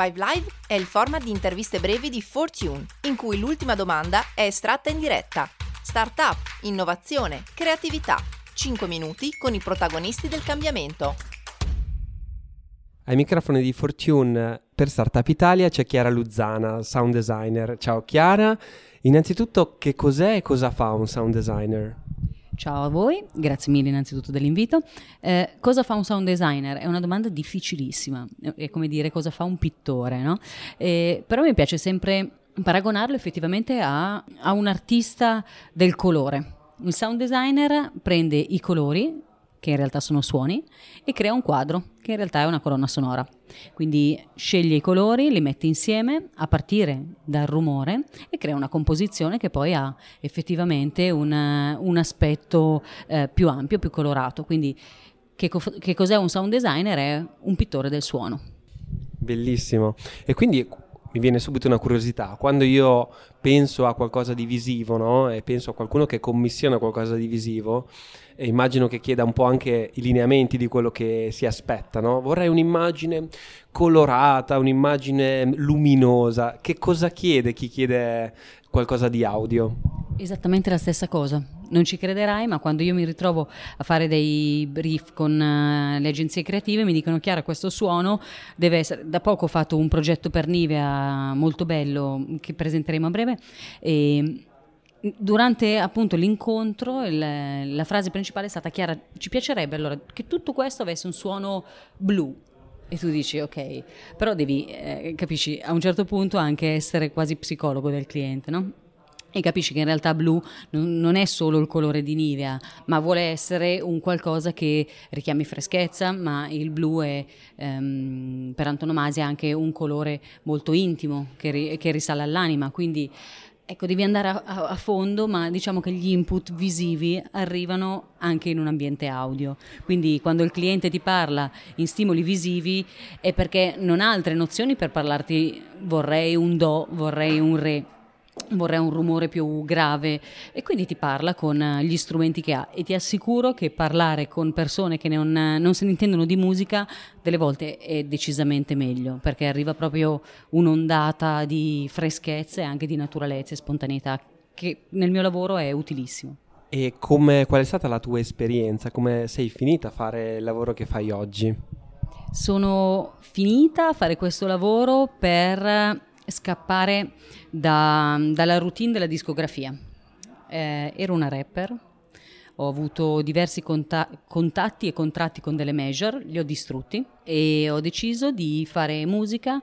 Five Live è il format di interviste brevi di Fortune, in cui l'ultima domanda è estratta in diretta. Startup, innovazione, creatività. 5 minuti con i protagonisti del cambiamento. Ai microfoni di Fortune per Startup Italia c'è Chiara Luzzana, sound designer. Ciao Chiara, innanzitutto che cos'è e cosa fa un sound designer? Ciao a voi, grazie mille innanzitutto dell'invito. Eh, cosa fa un sound designer? È una domanda difficilissima, è come dire cosa fa un pittore, no? Eh, però mi piace sempre paragonarlo effettivamente a, a un artista del colore. Il sound designer prende i colori che in realtà sono suoni, e crea un quadro, che in realtà è una colonna sonora. Quindi sceglie i colori, li mette insieme a partire dal rumore e crea una composizione che poi ha effettivamente un, un aspetto eh, più ampio, più colorato. Quindi che, co- che cos'è un sound designer? È un pittore del suono. Bellissimo. E quindi mi viene subito una curiosità. Quando io penso a qualcosa di visivo, no? E penso a qualcuno che commissiona qualcosa di visivo, e immagino che chieda un po' anche i lineamenti di quello che si aspetta, no? Vorrei un'immagine colorata, un'immagine luminosa. Che cosa chiede chi chiede qualcosa di audio? Esattamente la stessa cosa. Non ci crederai, ma quando io mi ritrovo a fare dei brief con uh, le agenzie creative mi dicono Chiara, questo suono deve essere... Da poco ho fatto un progetto per Nivea molto bello che presenteremo a breve e durante appunto l'incontro il, la frase principale è stata Chiara, ci piacerebbe allora che tutto questo avesse un suono blu. E tu dici ok, però devi, eh, capisci, a un certo punto anche essere quasi psicologo del cliente, no? E capisci che in realtà blu non è solo il colore di Nivea, ma vuole essere un qualcosa che richiami freschezza, ma il blu è ehm, per antonomasia anche un colore molto intimo che, ri- che risale all'anima, quindi ecco, devi andare a, a, fondo, ma diciamo che gli input visivi arrivano anche in un ambiente audio. Quindi quando il cliente ti parla in stimoli visivi è perché non ha altre nozioni per parlarti vorrei un do, vorrei un re vorrei un rumore più grave e quindi ti parla con eh, gli strumenti che ha e ti assicuro che parlare con persone che non, non se ne intendono di musica delle volte è decisamente meglio perché arriva proprio un'ondata di freschezza e anche di naturalezza e spontaneità che nel mio lavoro è utilissimo. E come, qual è stata la tua esperienza? Come sei finita a fare il lavoro che fai oggi? Sono finita a fare questo lavoro per scappare da, dalla routine della discografia. Eh, ero una rapper, ho avuto diversi conta- contatti e contratti con delle major, li ho distrutti e ho deciso di fare musica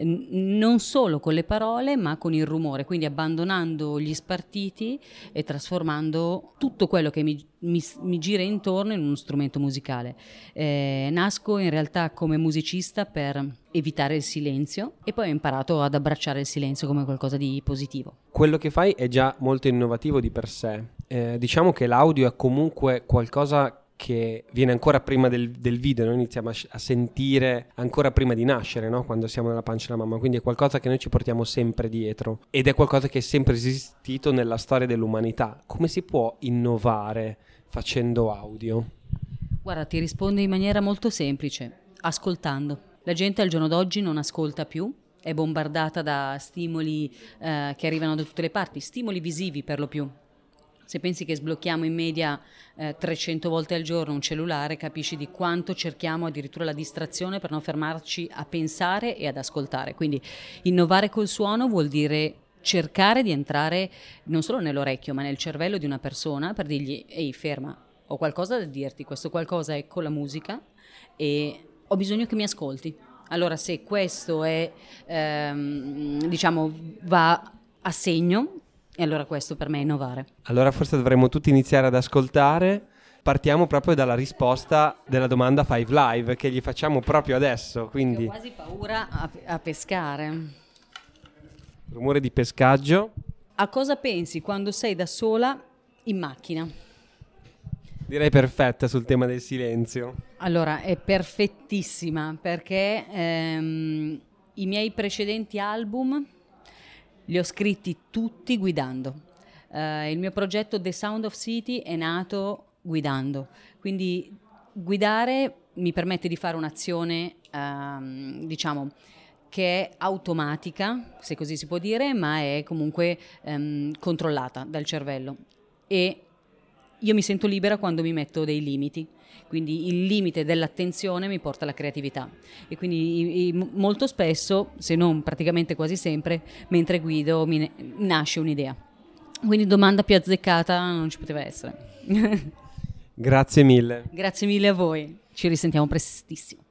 non solo con le parole ma con il rumore, quindi abbandonando gli spartiti e trasformando tutto quello che mi, mi, mi gira intorno in uno strumento musicale. Eh, nasco in realtà come musicista per evitare il silenzio e poi ho imparato ad abbracciare il silenzio come qualcosa di positivo. Quello che fai è già molto innovativo di per sé. Eh, diciamo che l'audio è comunque qualcosa che viene ancora prima del, del video, noi iniziamo a, a, sentire ancora prima di nascere, no? quando siamo nella pancia della mamma, quindi è qualcosa che noi ci portiamo sempre dietro ed è qualcosa che è sempre esistito nella storia dell'umanità. Come si può innovare facendo audio? Guarda, ti rispondo in maniera molto semplice, ascoltando. La gente al giorno d'oggi non ascolta più, è bombardata da stimoli eh, che arrivano da tutte le parti, stimoli visivi per lo più se pensi che sblocchiamo in media eh, 300 volte al giorno un cellulare, capisci di quanto cerchiamo addirittura la distrazione per non fermarci a pensare e ad ascoltare. Quindi innovare col suono vuol dire cercare di entrare non solo nell'orecchio, ma nel cervello di una persona per dirgli ehi ferma, ho qualcosa da dirti, questo qualcosa è con la musica e ho bisogno che mi ascolti. Allora se questo è, ehm, diciamo, va a segno, e allora questo per me è innovare. Allora forse dovremmo tutti iniziare ad ascoltare. Partiamo proprio dalla risposta della domanda Five Live che gli facciamo proprio adesso. Quindi... Ho quasi paura a, a pescare. Rumore di pescaggio. A cosa pensi quando sei da sola in macchina? Direi perfetta sul tema del silenzio. Allora, è perfettissima perché ehm, i miei precedenti album li ho scritti tutti guidando. Uh, il mio progetto The Sound of City è nato guidando, quindi guidare mi permette di fare un'azione, uh, diciamo, che è automatica, se così si può dire, ma è comunque ehm, controllata dal cervello. E io mi sento libera quando mi metto dei limiti. Quindi il limite dell'attenzione mi porta alla creatività. E quindi molto spesso, se non praticamente quasi sempre, mentre guido mi nasce un'idea. Quindi domanda più azzeccata non ci poteva essere. Grazie mille. Grazie mille a voi. Ci risentiamo prestissimo.